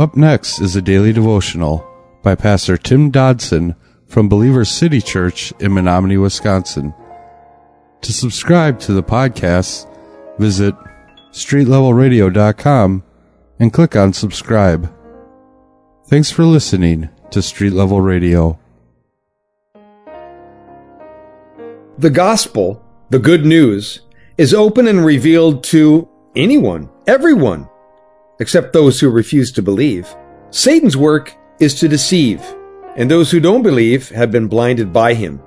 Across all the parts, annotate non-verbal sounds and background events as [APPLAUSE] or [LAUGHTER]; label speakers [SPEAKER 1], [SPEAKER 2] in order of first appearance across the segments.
[SPEAKER 1] Up next is a daily devotional by Pastor Tim Dodson from Believers City Church in Menomonie, Wisconsin. To subscribe to the podcast, visit streetlevelradio.com and click on subscribe. Thanks for listening to Street Level Radio.
[SPEAKER 2] The gospel, the good news, is open and revealed to anyone, everyone, except those who refuse to believe. Satan's work is to deceive, and those who don't believe have been blinded by him.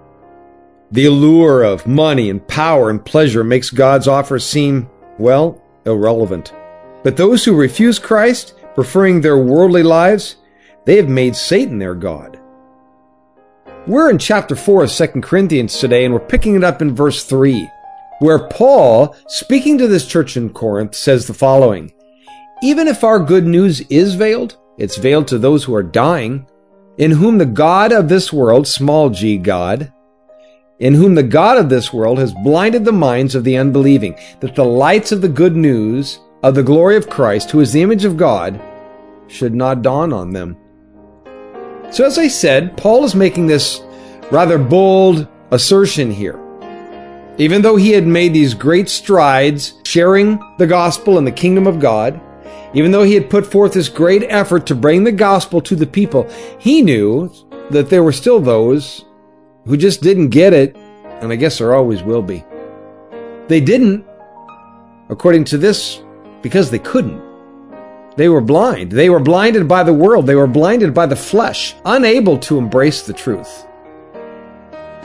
[SPEAKER 2] The allure of money and power and pleasure makes God's offer seem, well, irrelevant. But those who refuse Christ, preferring their worldly lives, they have made Satan their God. We're in chapter 4 of 2 Corinthians today, and we're picking it up in verse 3, where Paul, speaking to this church in Corinth, says the following Even if our good news is veiled, it's veiled to those who are dying, in whom the God of this world, small g God, in whom the God of this world has blinded the minds of the unbelieving, that the lights of the good news of the glory of Christ, who is the image of God, should not dawn on them. So, as I said, Paul is making this rather bold assertion here. Even though he had made these great strides sharing the gospel and the kingdom of God, even though he had put forth this great effort to bring the gospel to the people, he knew that there were still those who just didn't get it, and I guess there always will be. They didn't, according to this, because they couldn't. They were blind. They were blinded by the world. They were blinded by the flesh, unable to embrace the truth.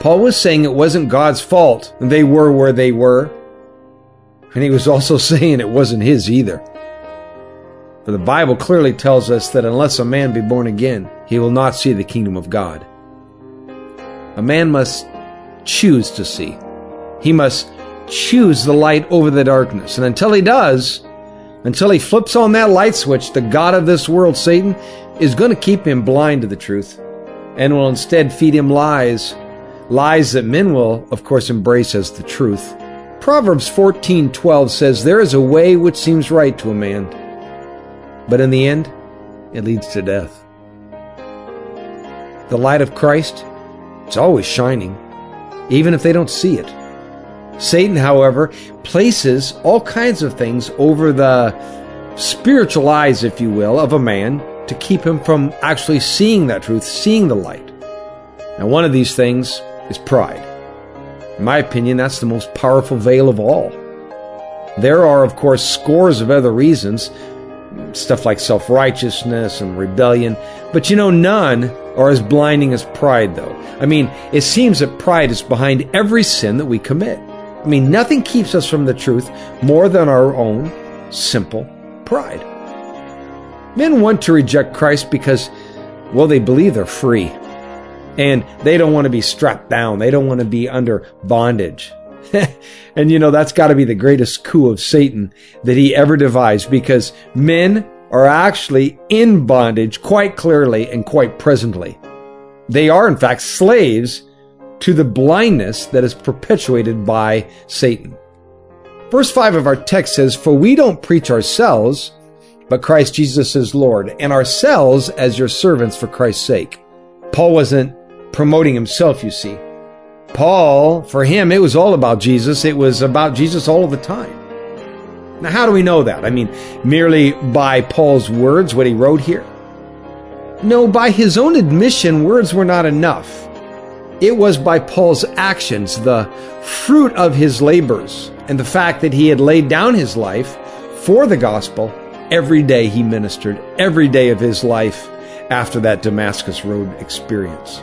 [SPEAKER 2] Paul was saying it wasn't God's fault they were where they were, and he was also [LAUGHS] saying it wasn't his either. For the Bible clearly tells us that unless a man be born again, he will not see the kingdom of God. A man must choose to see. He must choose the light over the darkness. And until he does, until he flips on that light switch, the God of this world, Satan, is going to keep him blind to the truth and will instead feed him lies, lies that men will, of course, embrace as the truth. Proverbs 14:12 says there is a way which seems right to a man, but in the end it leads to death. The light of Christ it's always shining, even if they don't see it. Satan, however, places all kinds of things over the spiritual eyes, if you will, of a man to keep him from actually seeing that truth, seeing the light. Now, one of these things is pride. In my opinion, that's the most powerful veil of all. There are, of course, scores of other reasons, stuff like self righteousness and rebellion, but you know, none are as blinding as pride, though. I mean, it seems that pride is behind every sin that we commit. I mean, nothing keeps us from the truth more than our own simple pride. Men want to reject Christ because, well, they believe they're free. And they don't want to be strapped down. They don't want to be under bondage. [LAUGHS] and you know, that's got to be the greatest coup of Satan that he ever devised because men are actually in bondage quite clearly and quite presently. They are, in fact, slaves to the blindness that is perpetuated by Satan. Verse 5 of our text says, For we don't preach ourselves, but Christ Jesus is Lord, and ourselves as your servants for Christ's sake. Paul wasn't promoting himself, you see. Paul, for him, it was all about Jesus. It was about Jesus all of the time. Now, how do we know that? I mean, merely by Paul's words, what he wrote here? No, by his own admission, words were not enough. It was by Paul's actions, the fruit of his labors, and the fact that he had laid down his life for the gospel. Every day he ministered, every day of his life after that Damascus Road experience.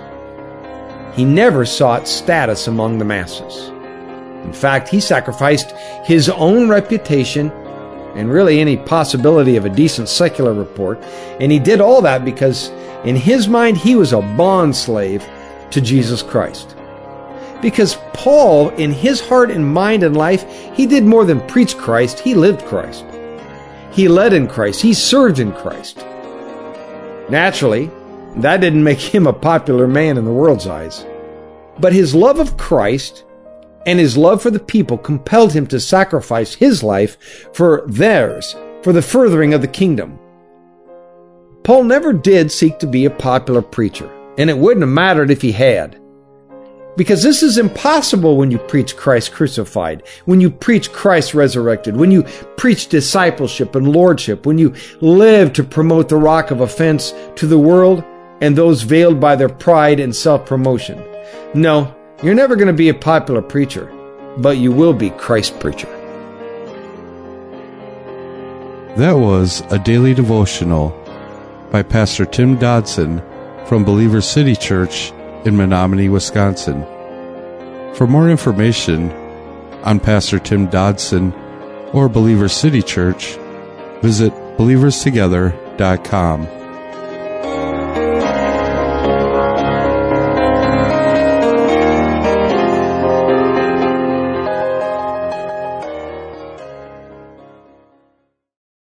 [SPEAKER 2] He never sought status among the masses. In fact, he sacrificed his own reputation and really any possibility of a decent secular report. And he did all that because in his mind, he was a bond slave to Jesus Christ. Because Paul, in his heart and mind and life, he did more than preach Christ, he lived Christ. He led in Christ, he served in Christ. Naturally, that didn't make him a popular man in the world's eyes. But his love of Christ and his love for the people compelled him to sacrifice his life for theirs, for the furthering of the kingdom. Paul never did seek to be a popular preacher, and it wouldn't have mattered if he had. Because this is impossible when you preach Christ crucified, when you preach Christ resurrected, when you preach discipleship and lordship, when you live to promote the rock of offense to the world and those veiled by their pride and self promotion. No, you're never going to be a popular preacher, but you will be Christ preacher.
[SPEAKER 1] That was a daily devotional by Pastor Tim Dodson from Believers City Church in Menomonie, Wisconsin. For more information on Pastor Tim Dodson or Believers City Church, visit believerstogether.com.